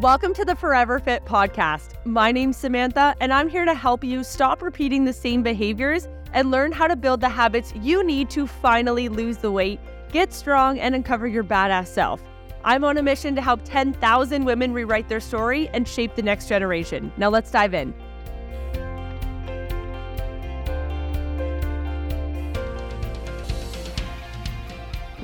Welcome to the Forever Fit podcast. My name's Samantha, and I'm here to help you stop repeating the same behaviors and learn how to build the habits you need to finally lose the weight, get strong, and uncover your badass self. I'm on a mission to help 10,000 women rewrite their story and shape the next generation. Now let's dive in.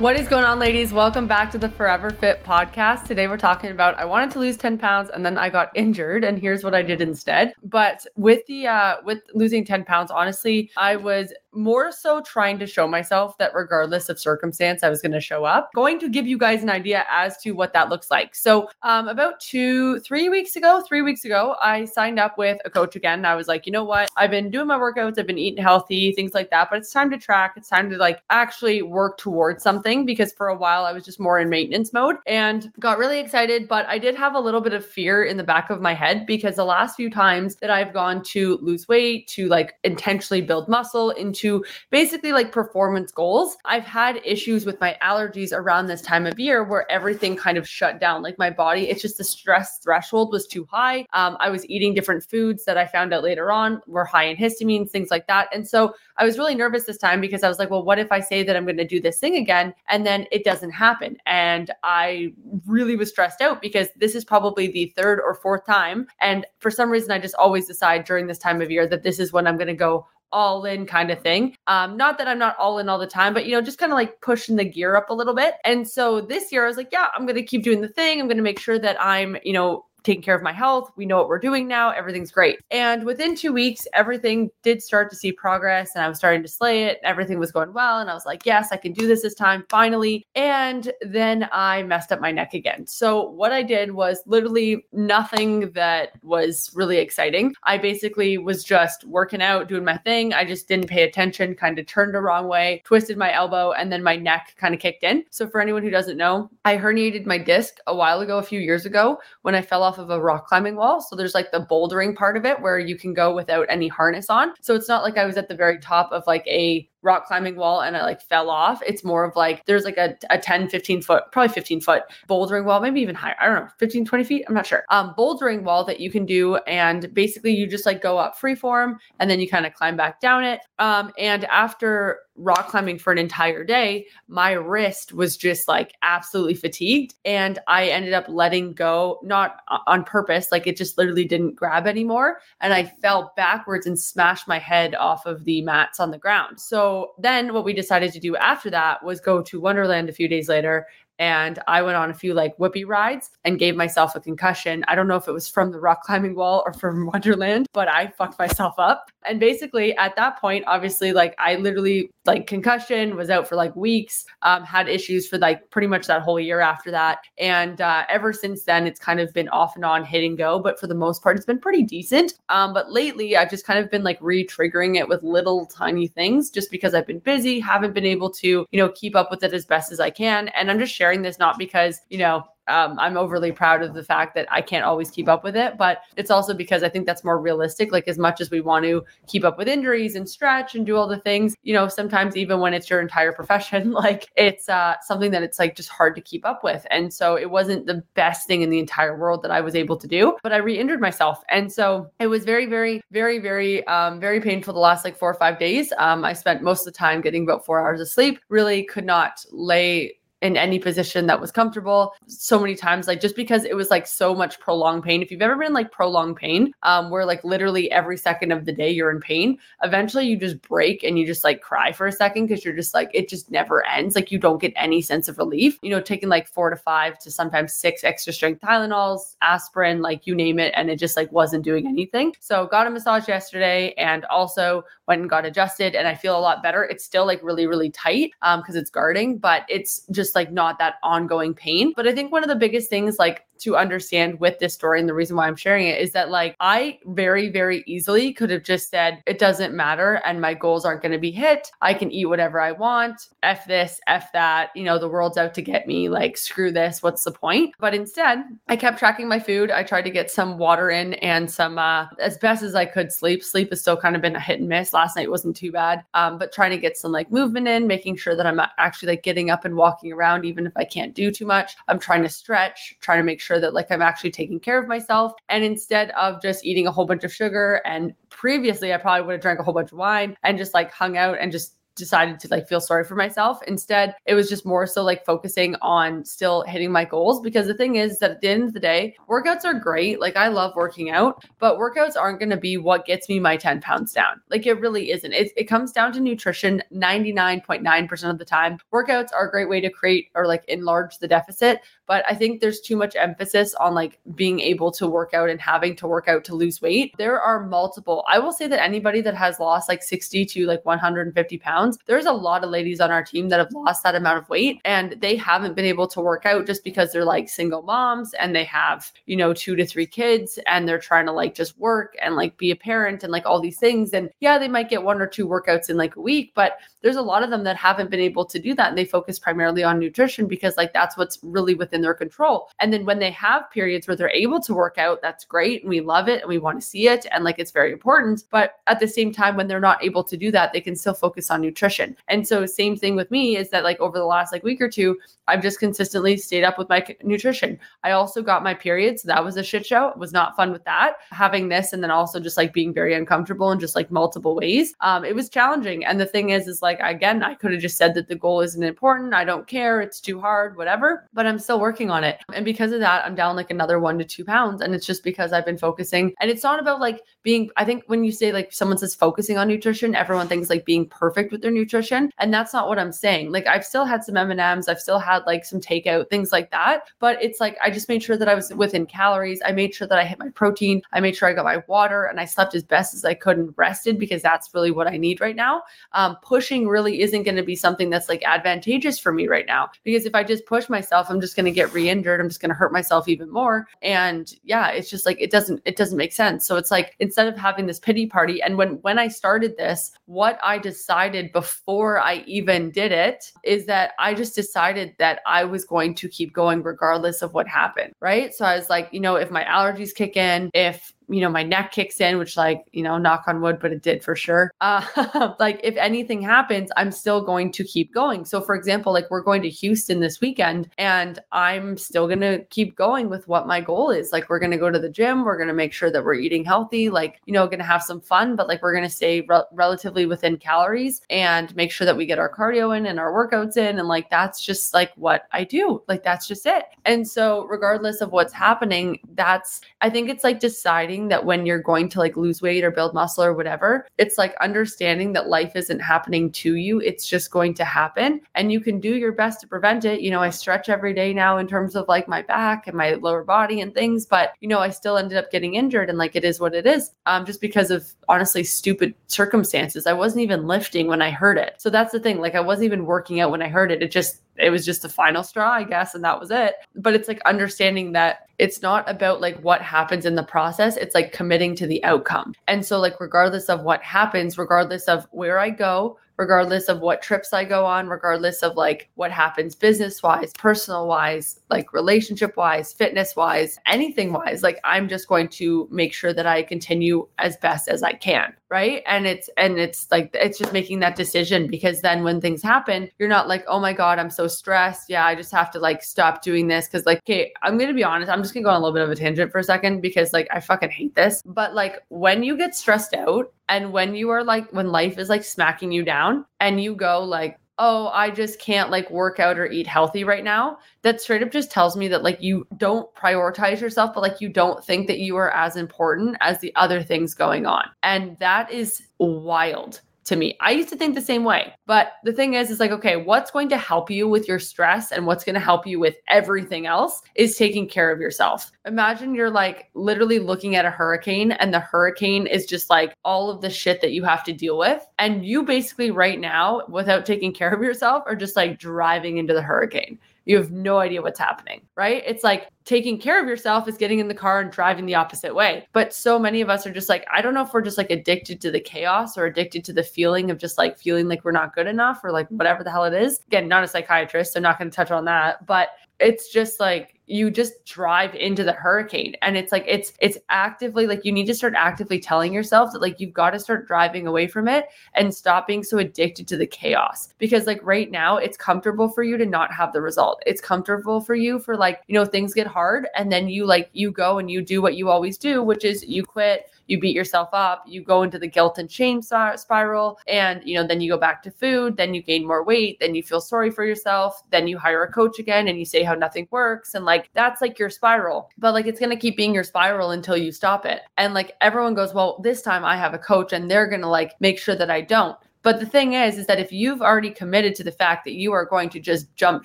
What is going on, ladies? Welcome back to the Forever Fit podcast. Today we're talking about I wanted to lose 10 pounds and then I got injured, and here's what I did instead. But with the uh with losing 10 pounds, honestly, I was more so trying to show myself that regardless of circumstance, I was going to show up. Going to give you guys an idea as to what that looks like. So, um, about two, three weeks ago, three weeks ago, I signed up with a coach again. I was like, you know what? I've been doing my workouts, I've been eating healthy, things like that, but it's time to track. It's time to like actually work towards something because for a while I was just more in maintenance mode and got really excited. But I did have a little bit of fear in the back of my head because the last few times that I've gone to lose weight, to like intentionally build muscle, into to basically like performance goals. I've had issues with my allergies around this time of year where everything kind of shut down. Like my body, it's just the stress threshold was too high. Um, I was eating different foods that I found out later on were high in histamines, things like that. And so I was really nervous this time because I was like, well, what if I say that I'm going to do this thing again and then it doesn't happen? And I really was stressed out because this is probably the third or fourth time. And for some reason, I just always decide during this time of year that this is when I'm going to go all in kind of thing. Um, not that I'm not all in all the time, but you know, just kind of like pushing the gear up a little bit. And so this year I was like, yeah, I'm going to keep doing the thing. I'm going to make sure that I'm, you know, taking care of my health. We know what we're doing now. Everything's great. And within two weeks, everything did start to see progress and I was starting to slay it. Everything was going well. And I was like, yes, I can do this this time, finally. And then I messed up my neck again. So what I did was literally nothing that was really exciting. I basically was just working out, doing my thing. I just didn't pay attention, kind of turned the wrong way, twisted my elbow, and then my neck kind of kicked in. So for anyone who doesn't know, I herniated my disc a while ago, a few years ago, when I fell off off of a rock climbing wall. So there's like the bouldering part of it where you can go without any harness on. So it's not like I was at the very top of like a rock climbing wall and I like fell off. It's more of like there's like a, a 10, 15 foot, probably 15 foot bouldering wall, maybe even higher. I don't know, 15, 20 feet. I'm not sure. Um, bouldering wall that you can do. And basically you just like go up free form and then you kind of climb back down it. Um, and after rock climbing for an entire day, my wrist was just like absolutely fatigued. And I ended up letting go, not on purpose, like it just literally didn't grab anymore. And I fell backwards and smashed my head off of the mats on the ground. So then what we decided to do after that was go to Wonderland a few days later and I went on a few like whoopee rides and gave myself a concussion. I don't know if it was from the rock climbing wall or from Wonderland, but I fucked myself up. And basically at that point, obviously, like I literally like concussion was out for like weeks, um, had issues for like pretty much that whole year after that. And uh, ever since then, it's kind of been off and on hit and go, but for the most part, it's been pretty decent. Um, but lately, I've just kind of been like re triggering it with little tiny things just because I've been busy, haven't been able to, you know, keep up with it as best as I can. And I'm just sharing this not because, you know, um, I'm overly proud of the fact that I can't always keep up with it, but it's also because I think that's more realistic. Like, as much as we want to keep up with injuries and stretch and do all the things, you know, sometimes even when it's your entire profession, like it's uh, something that it's like just hard to keep up with. And so it wasn't the best thing in the entire world that I was able to do, but I re injured myself. And so it was very, very, very, very, um, very painful the last like four or five days. Um, I spent most of the time getting about four hours of sleep, really could not lay in any position that was comfortable so many times like just because it was like so much prolonged pain. If you've ever been like prolonged pain um where like literally every second of the day you're in pain eventually you just break and you just like cry for a second because you're just like it just never ends. Like you don't get any sense of relief. You know taking like four to five to sometimes six extra strength tylenols aspirin like you name it and it just like wasn't doing anything. So got a massage yesterday and also went and got adjusted and i feel a lot better it's still like really really tight um because it's guarding but it's just like not that ongoing pain. But I think one of the biggest things like to understand with this story and the reason why I'm sharing it is that like I very, very easily could have just said, it doesn't matter and my goals aren't going to be hit. I can eat whatever I want. F this, F that. You know, the world's out to get me. Like, screw this. What's the point? But instead, I kept tracking my food. I tried to get some water in and some, uh, as best as I could sleep. Sleep has still kind of been a hit and miss. Last night wasn't too bad. Um, but trying to get some like movement in, making sure that I'm actually like getting up and walking around, even if I can't do too much. I'm trying to stretch, trying to make sure sure that like I'm actually taking care of myself. And instead of just eating a whole bunch of sugar and previously I probably would have drank a whole bunch of wine and just like hung out and just decided to like feel sorry for myself. Instead, it was just more so like focusing on still hitting my goals because the thing is that at the end of the day, workouts are great. Like I love working out, but workouts aren't going to be what gets me my 10 pounds down. Like it really isn't. It, it comes down to nutrition 99.9% of the time. Workouts are a great way to create or like enlarge the deficit, but I think there's too much emphasis on like being able to work out and having to work out to lose weight. There are multiple. I will say that anybody that has lost like 60 to like 150 pounds pounds. There's a lot of ladies on our team that have lost that amount of weight and they haven't been able to work out just because they're like single moms and they have, you know, two to three kids and they're trying to like just work and like be a parent and like all these things. And yeah, they might get one or two workouts in like a week, but there's a lot of them that haven't been able to do that and they focus primarily on nutrition because like that's what's really within their control. And then when they have periods where they're able to work out, that's great and we love it and we want to see it and like it's very important. But at the same time, when they're not able to do that, they can still focus on nutrition nutrition. And so same thing with me is that like over the last like week or two, I've just consistently stayed up with my nutrition. I also got my period, so that was a shit show. It was not fun with that. Having this and then also just like being very uncomfortable in just like multiple ways. Um, it was challenging. And the thing is, is like again, I could have just said that the goal isn't important. I don't care. It's too hard, whatever. But I'm still working on it. And because of that, I'm down like another one to two pounds. And it's just because I've been focusing. And it's not about like being, I think when you say like someone says focusing on nutrition, everyone thinks like being perfect with their nutrition and that's not what i'm saying. Like i've still had some m&ms i've still had like some takeout things like that but it's like i just made sure that i was within calories i made sure that i hit my protein i made sure i got my water and i slept as best as i could and rested because that's really what i need right now. Um, pushing really isn't going to be something that's like advantageous for me right now because if i just push myself i'm just going to get re-injured i'm just going to hurt myself even more and yeah it's just like it doesn't it doesn't make sense. So it's like instead of having this pity party and when when i started this what i decided before I even did it is that I just decided that I was going to keep going regardless of what happened. Right. So I was like, you know, if my allergies kick in, if you know, my neck kicks in, which like, you know, knock on wood, but it did for sure. Uh, like if anything happens, I'm still going to keep going. So for example, like we're going to Houston this weekend and I'm still going to keep going with what my goal is. Like we're going to go to the gym. We're going to make sure that we're eating healthy, like, you know, going to have some fun, but like we're going to stay re- relatively within calories and make sure that we get our cardio in and our workouts in. And like, that's just like what I do. Like that's just it. And so regardless of what's happening, that's, I think it's like deciding that when you're going to like lose weight or build muscle or whatever, it's like understanding that life isn't happening to you. It's just going to happen and you can do your best to prevent it. You know, I stretch every day now in terms of like my back and my lower body and things, but you know, I still ended up getting injured and like it is what it is. Um, just because of honestly stupid circumstances. I wasn't even lifting when I heard it. So that's the thing. Like I wasn't even working out when I heard it. It just it was just the final straw, I guess, and that was it. But it's like understanding that it's not about like what happens in the process, it's like committing to the outcome. And so, like, regardless of what happens, regardless of where I go, regardless of what trips I go on, regardless of like what happens business wise, personal wise, like relationship wise, fitness wise, anything wise. Like I'm just going to make sure that I continue as best as I can. Right. And it's, and it's like, it's just making that decision because then when things happen, you're not like, oh my God, I'm so stressed. Yeah. I just have to like stop doing this. Cause like, okay, I'm going to be honest. I'm just going to go on a little bit of a tangent for a second because like I fucking hate this. But like when you get stressed out and when you are like, when life is like smacking you down and you go like, oh, I just can't like work out or eat healthy right now, that straight up just tells me that like you don't prioritize yourself, but like you don't think that you are as important as the other things going on. And that is wild to me. I used to think the same way. But the thing is, is like, okay, what's going to help you with your stress and what's going to help you with everything else is taking care of yourself. Imagine you're like literally looking at a hurricane and the hurricane is just like all of the shit that you have to deal with. And you basically, right now, without taking care of yourself, are just like driving into the hurricane. You have no idea what's happening, right? It's like taking care of yourself is getting in the car and driving the opposite way. But so many of us are just like, I don't know if we're just like addicted to the chaos or addicted to the feeling of just like feeling like we're not good enough or like mm-hmm. whatever the hell it is. Again, not a psychiatrist, so not going to touch on that. But it's just like you just drive into the hurricane and it's like it's it's actively like you need to start actively telling yourself that like you've got to start driving away from it and stop being so addicted to the chaos because like right now it's comfortable for you to not have the result it's comfortable for you for like you know things get hard and then you like you go and you do what you always do which is you quit you beat yourself up, you go into the guilt and shame spiral, and you know, then you go back to food, then you gain more weight, then you feel sorry for yourself, then you hire a coach again and you say how nothing works. And like that's like your spiral. But like it's gonna keep being your spiral until you stop it. And like everyone goes, Well, this time I have a coach and they're gonna like make sure that I don't. But the thing is, is that if you've already committed to the fact that you are going to just jump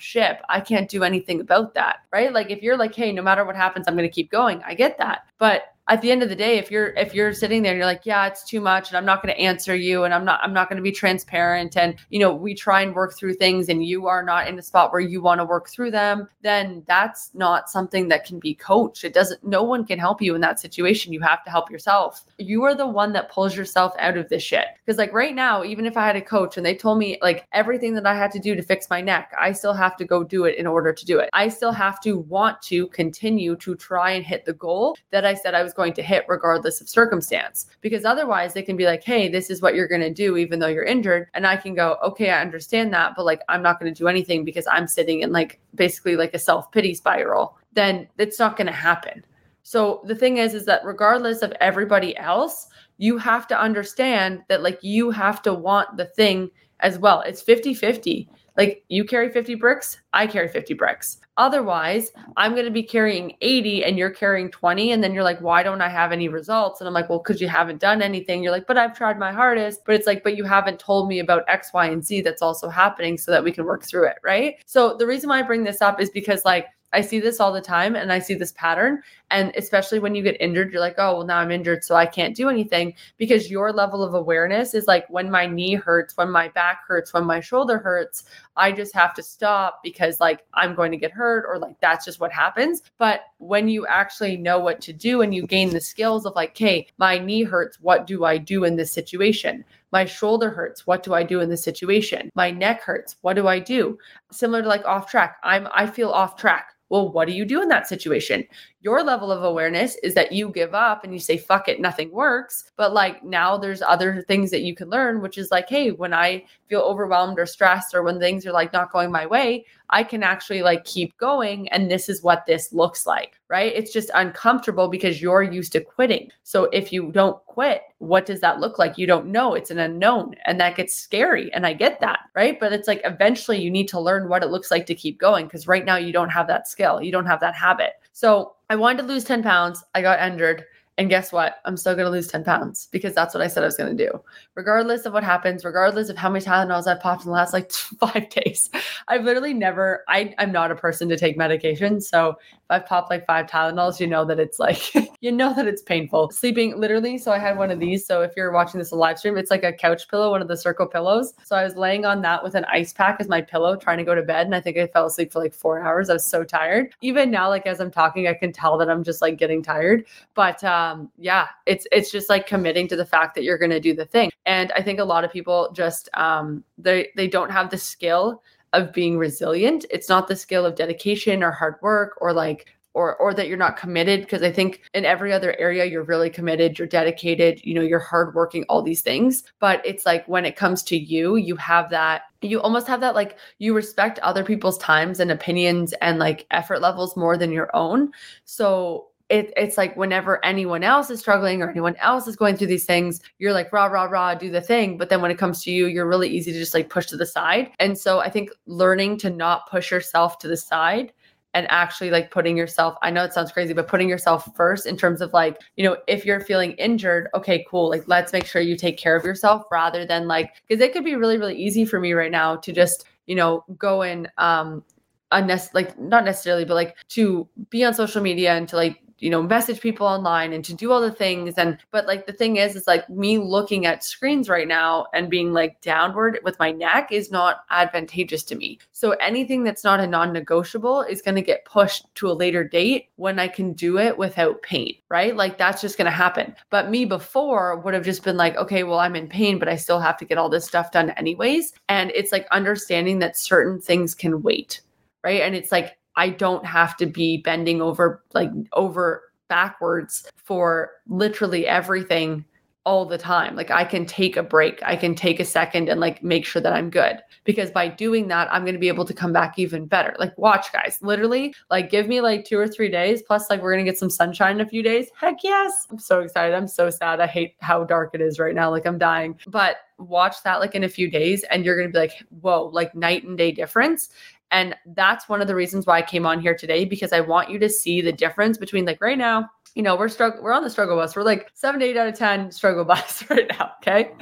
ship, I can't do anything about that, right? Like if you're like, hey, no matter what happens, I'm going to keep going. I get that. But at the end of the day if you're if you're sitting there and you're like yeah it's too much and i'm not going to answer you and i'm not i'm not going to be transparent and you know we try and work through things and you are not in a spot where you want to work through them then that's not something that can be coached. It doesn't no one can help you in that situation. You have to help yourself. You are the one that pulls yourself out of this shit. Because like right now even if i had a coach and they told me like everything that i had to do to fix my neck i still have to go do it in order to do it. I still have to want to continue to try and hit the goal that i said i was going to hit regardless of circumstance. Because otherwise, they can be like, hey, this is what you're going to do, even though you're injured. And I can go, okay, I understand that, but like, I'm not going to do anything because I'm sitting in like basically like a self pity spiral. Then it's not going to happen. So the thing is, is that regardless of everybody else, you have to understand that like you have to want the thing as well. It's 50 50. Like you carry 50 bricks, I carry 50 bricks. Otherwise, oh. I'm going to be carrying 80 and you're carrying 20. And then you're like, why don't I have any results? And I'm like, well, because you haven't done anything. You're like, but I've tried my hardest. But it's like, but you haven't told me about X, Y, and Z that's also happening so that we can work through it. Right. So the reason why I bring this up is because, like, I see this all the time and I see this pattern. And especially when you get injured, you're like, oh, well, now I'm injured, so I can't do anything because your level of awareness is like when my knee hurts, when my back hurts, when my shoulder hurts, I just have to stop because like I'm going to get hurt or like that's just what happens. But when you actually know what to do and you gain the skills of like, hey, my knee hurts, what do I do in this situation? My shoulder hurts. What do I do in this situation? My neck hurts. What do I do? Similar to like off track. I'm I feel off track. Well, what do you do in that situation? Your level of awareness is that you give up and you say, fuck it, nothing works. But like now there's other things that you can learn, which is like, hey, when I feel overwhelmed or stressed or when things are like not going my way, I can actually like keep going. And this is what this looks like, right? It's just uncomfortable because you're used to quitting. So if you don't quit, what does that look like? You don't know. It's an unknown and that gets scary. And I get that, right? But it's like eventually you need to learn what it looks like to keep going because right now you don't have that skill, you don't have that habit. So I wanted to lose 10 pounds. I got injured. And guess what? I'm still going to lose 10 pounds because that's what I said I was going to do. Regardless of what happens, regardless of how many Tylenols I've popped in the last like five days, I've literally never, I, I'm not a person to take medication. So I've popped like five Tylenols, you know that it's like, you know that it's painful. Sleeping literally. So I had one of these. So if you're watching this live stream, it's like a couch pillow, one of the circle pillows. So I was laying on that with an ice pack as my pillow, trying to go to bed. And I think I fell asleep for like four hours. I was so tired. Even now, like as I'm talking, I can tell that I'm just like getting tired. But, um, yeah, it's it's just like committing to the fact that you're going to do the thing. And I think a lot of people just um, they they don't have the skill of being resilient. It's not the skill of dedication or hard work or like or or that you're not committed because I think in every other area you're really committed, you're dedicated, you know, you're hardworking, all these things. But it's like when it comes to you, you have that you almost have that like you respect other people's times and opinions and like effort levels more than your own. So it, it's like whenever anyone else is struggling or anyone else is going through these things, you're like, rah, rah, rah, do the thing. But then when it comes to you, you're really easy to just like push to the side. And so I think learning to not push yourself to the side and actually like putting yourself i know it sounds crazy but putting yourself first in terms of like you know if you're feeling injured okay cool like let's make sure you take care of yourself rather than like because it could be really really easy for me right now to just you know go and um unnecessary like not necessarily but like to be on social media and to like you know message people online and to do all the things. And but like the thing is is like me looking at screens right now and being like downward with my neck is not advantageous to me. So anything that's not a non-negotiable is going to get pushed to a later date when i can do it without pain right? Like that's just going to happen. But me before would have just been like okay well i'm in pain but i still have to get all this stuff done anyways. And it's like understanding that certain things can wait right? And it's like I don't have to be bending over like over backwards for literally everything all the time. Like I can take a break, I can take a second and like make sure that I'm good. Because by doing that, I'm going to be able to come back even better. Like, watch, guys, literally, like, give me like two or three days. Plus, like, we're going to get some sunshine in a few days. Heck yes. I'm so excited. I'm so sad. I hate how dark it is right now. Like, I'm dying. But watch that like in a few days and you're going to be like, whoa, like night and day difference. And that's one of the reasons why I came on here today because I want you to see the difference between like right now, you know, we're struggling, we're on the struggle bus. We're like seven to eight out of 10 struggle bus right now. Okay.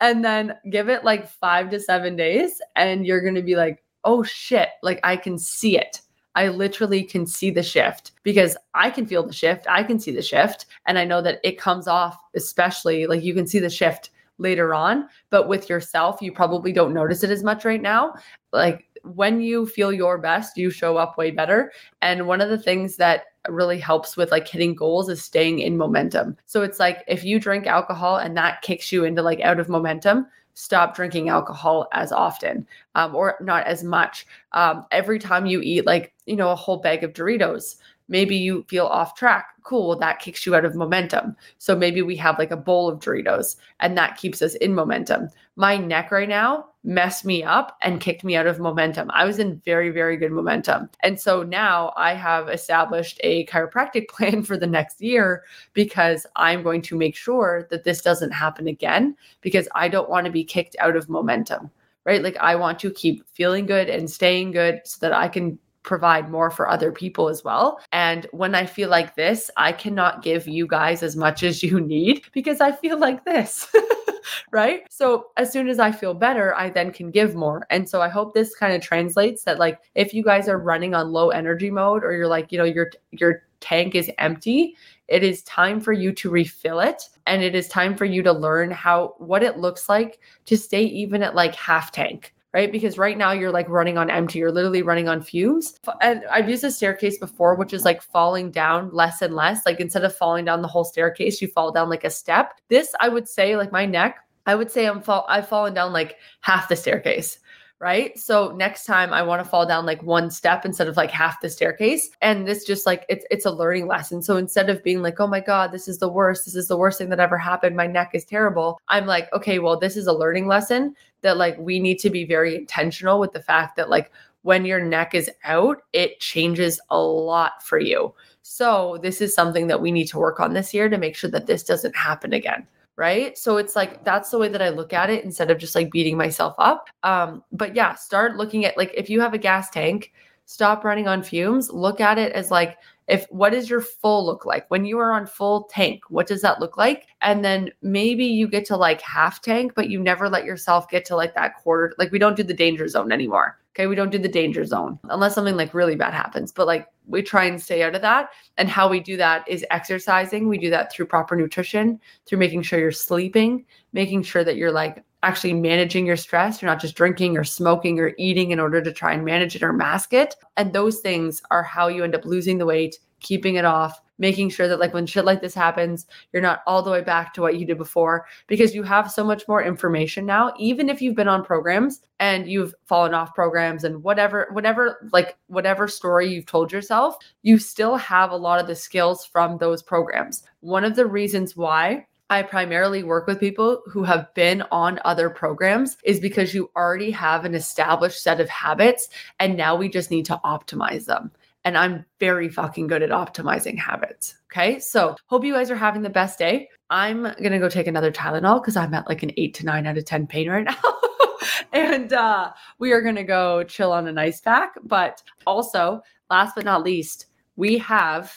And then give it like five to seven days, and you're going to be like, oh shit, like I can see it. I literally can see the shift because I can feel the shift. I can see the shift. And I know that it comes off, especially like you can see the shift later on. But with yourself, you probably don't notice it as much right now. Like when you feel your best, you show up way better. And one of the things that really helps with like hitting goals is staying in momentum. So it's like if you drink alcohol and that kicks you into like out of momentum, stop drinking alcohol as often um, or not as much. Um, every time you eat like, you know, a whole bag of Doritos, maybe you feel off track. Cool, that kicks you out of momentum. So maybe we have like a bowl of Doritos and that keeps us in momentum. My neck right now messed me up and kicked me out of momentum. I was in very, very good momentum. And so now I have established a chiropractic plan for the next year because I'm going to make sure that this doesn't happen again because I don't want to be kicked out of momentum right? Like I want to keep feeling good and staying good so that I can provide more for other people as well. And when I feel like this, I cannot give you guys as much as you need because I feel like this. right? So as soon as I feel better, I then can give more. And so I hope this kind of translates that like if you guys are running on low energy mode or you're like, you know, your your tank is empty, it is time for you to refill it and it is time for you to learn how what it looks like to stay even at like half tank right? Because right now you're like running on empty, you're literally running on fumes. And I've used a staircase before, which is like falling down less and less. Like instead of falling down the whole staircase, you fall down like a step. This, I would say, like my neck, I would say I'm fall I've fallen down like half the staircase right? So next time I want to fall down like one step instead of like half the staircase. And this just like it's it's a learning lesson. So instead of being like, "Oh my god, this is the worst. This is the worst thing that ever happened. My neck is terrible." I'm like, "Okay, well, this is a learning lesson that like we need to be very intentional with the fact that like when your neck is out, it changes a lot for you. So, this is something that we need to work on this year to make sure that this doesn't happen again right? So it's like that's the way that i look at it instead of just like beating myself up. Um but yeah start looking at like if you have a gas tank stop running on fumes. Look at it as like if what does your full look like? When you are on full tank what does that look like? And then maybe you get to like half tank but you never let yourself get to like that quarter like we don't do the danger zone anymore Okay. We don't do the danger zone unless something like really bad happens, but like we try and stay out of that. And how we do that is exercising. We do that through proper nutrition, through making sure you're sleeping, making sure that you're like actually managing your stress. You're not just drinking or smoking or eating in order to try and manage it or mask it. And those things are how you end up losing the weight, keeping it off, making sure that like when shit like this happens, you're not all the way back to what you did before because you have so much more information now. Even if you've been on programs and you've fallen off programs and whatever, whatever, like whatever story you've told yourself, you still have a lot of the skills from those programs. One of the reasons why I primarily work with people who have been on other programs is because you already have an established set of habits and now we just need to optimize them and I'm very fucking good at optimizing habits. Okay. So, hope you guys are having the best day. I'm going to go take another Tylenol because I'm at like an eight to nine out of 10 pain right now. and uh, we are going to go chill on an ice pack. But also, last but not least, we have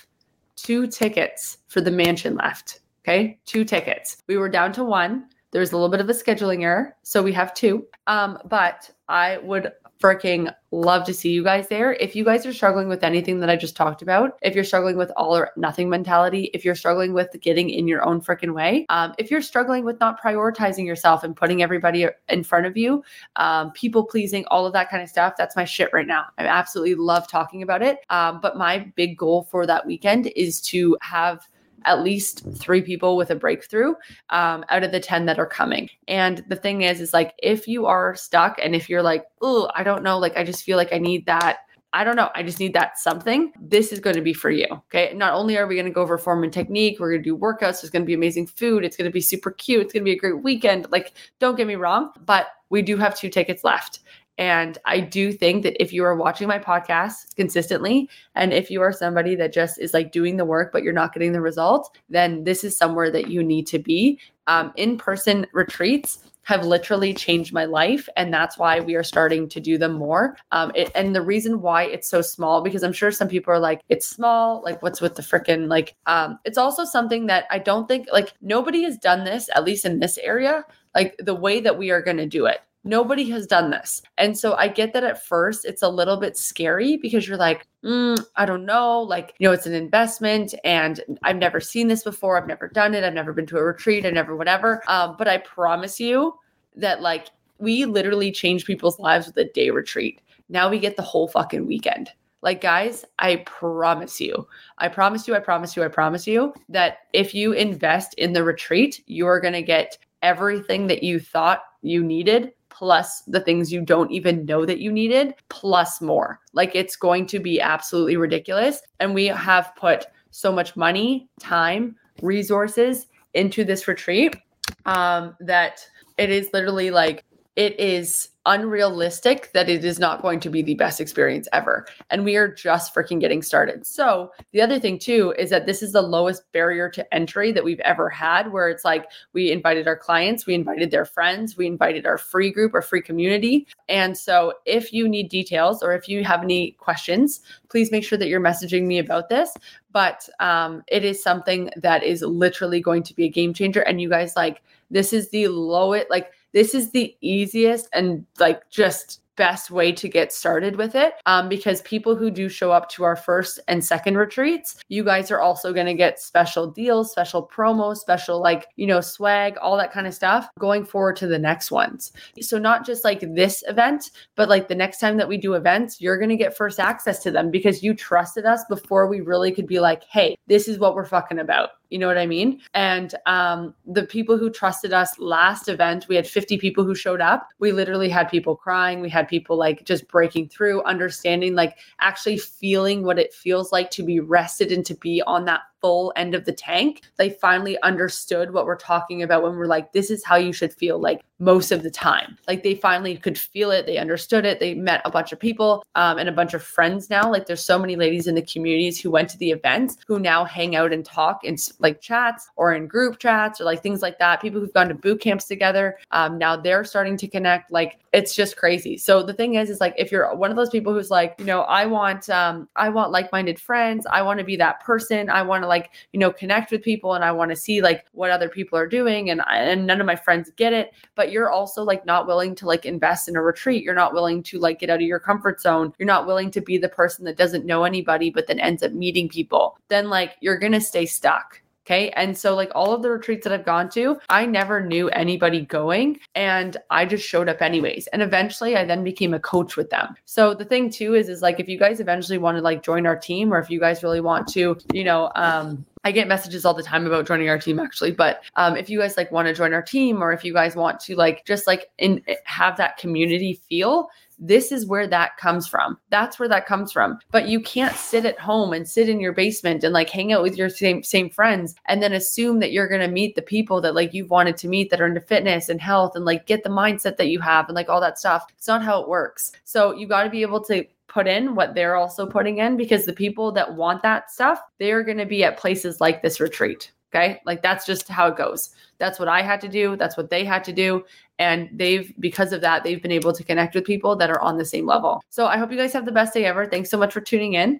two tickets for the mansion left. Okay. Two tickets. We were down to one. There's a little bit of a scheduling error. So we have two. Um, but I would freaking love to see you guys there. If you guys are struggling with anything that I just talked about, if you're struggling with all or nothing mentality, if you're struggling with getting in your own freaking way, um, if you're struggling with not prioritizing yourself and putting everybody in front of you, um, people pleasing, all of that kind of stuff, that's my shit right now. I absolutely love talking about it. Um, but my big goal for that weekend is to have at least three people with a breakthrough um, out of the 10 that are coming. And the thing is, is like if you are stuck and if you're like, oh, I don't know, like I just feel like I need that I don't know, I just need that something, this is going to be for you. Okay. Not only are we going to go over form and technique, we're going to do workouts, there's going to be amazing food, it's going to be super cute, it's going to be a great weekend. Like, don't get me wrong, but we do have two tickets left. And I do think that if you are watching my podcast consistently, and if you are somebody that just is like doing the work, but you're not getting the results, then this is somewhere that you need to be. Um, in person retreats have literally changed my life. And that's why we are starting to do them more. Um, it, and the reason why it's so small, because I'm sure some people are like, it's small, like what's with the freaking like, um, it's also something that I don't think like nobody has done this, at least in this area, like the way that we are going to do it. Nobody has done this. And so I get that at first it's a little bit scary because you're like, mm, I don't know. Like, you know, it's an investment and I've never seen this before. I've never done it. I've never been to a retreat. I never, whatever. Um, but I promise you that, like, we literally change people's lives with a day retreat. Now we get the whole fucking weekend. Like, guys, I promise you, I promise you, I promise you, I promise you that if you invest in the retreat, you are going to get everything that you thought you needed plus the things you don't even know that you needed, plus more. Like it's going to be absolutely ridiculous. And we have put so much money, time, resources into this retreat um, that it is literally like, it is unrealistic that it is not going to be the best experience ever. And we are just freaking getting started. So, the other thing too is that this is the lowest barrier to entry that we've ever had, where it's like we invited our clients, we invited their friends, we invited our free group, our free community. And so, if you need details or if you have any questions, please make sure that you're messaging me about this. But um, it is something that is literally going to be a game changer. And you guys, like, this is the lowest, like, this is the easiest and like just best way to get started with it um, because people who do show up to our first and second retreats you guys are also going to get special deals special promos special like you know swag all that kind of stuff going forward to the next ones. So not just like this event but like the next time that we do events you're going to get first access to them because you trusted us before we really could be like hey this is what we're fucking about you know what I mean? And um, the people who trusted us last event, we had 50 people who showed up. We literally had people crying. We had people like just breaking through, understanding, like actually feeling what it feels like to be rested and to be on that full end of the tank. They finally understood what we're talking about when we're like, this is how you should feel like most of the time. Like they finally could feel it. They understood it. They met a bunch of people um, and a bunch of friends now. Like there's so many ladies in the communities who went to the events who now hang out and talk in like chats or in group chats or like things like that. People who've gone to boot camps together. Um, now they're starting to connect. Like it's just crazy. So the thing is, is like if you're one of those people who's like, you know, I want, um, I want like-minded friends. I want to be that person. I want to like, you know, connect with people and I want to see like what other people are doing. And and none of my friends get it. But you're also like not willing to like invest in a retreat. You're not willing to like get out of your comfort zone. You're not willing to be the person that doesn't know anybody, but then ends up meeting people. Then like you're gonna stay stuck. Okay. And so, like, all of the retreats that I've gone to, I never knew anybody going and I just showed up anyways. And eventually, I then became a coach with them. So, the thing too is, is like, if you guys eventually want to like join our team or if you guys really want to, you know, um, I get messages all the time about joining our team actually, but um, if you guys like want to join our team or if you guys want to like just like in have that community feel, this is where that comes from. That's where that comes from. But you can't sit at home and sit in your basement and like hang out with your same same friends and then assume that you're going to meet the people that like you've wanted to meet that are into fitness and health and like get the mindset that you have and like all that stuff. It's not how it works. So you got to be able to put in what they're also putting in because the people that want that stuff, they're going to be at places like this retreat. Okay. Like that's just how it goes. That's what I had to do. That's what they had to do. And they've, because of that, they've been able to connect with people that are on the same level. So I hope you guys have the best day ever. Thanks so much for tuning in.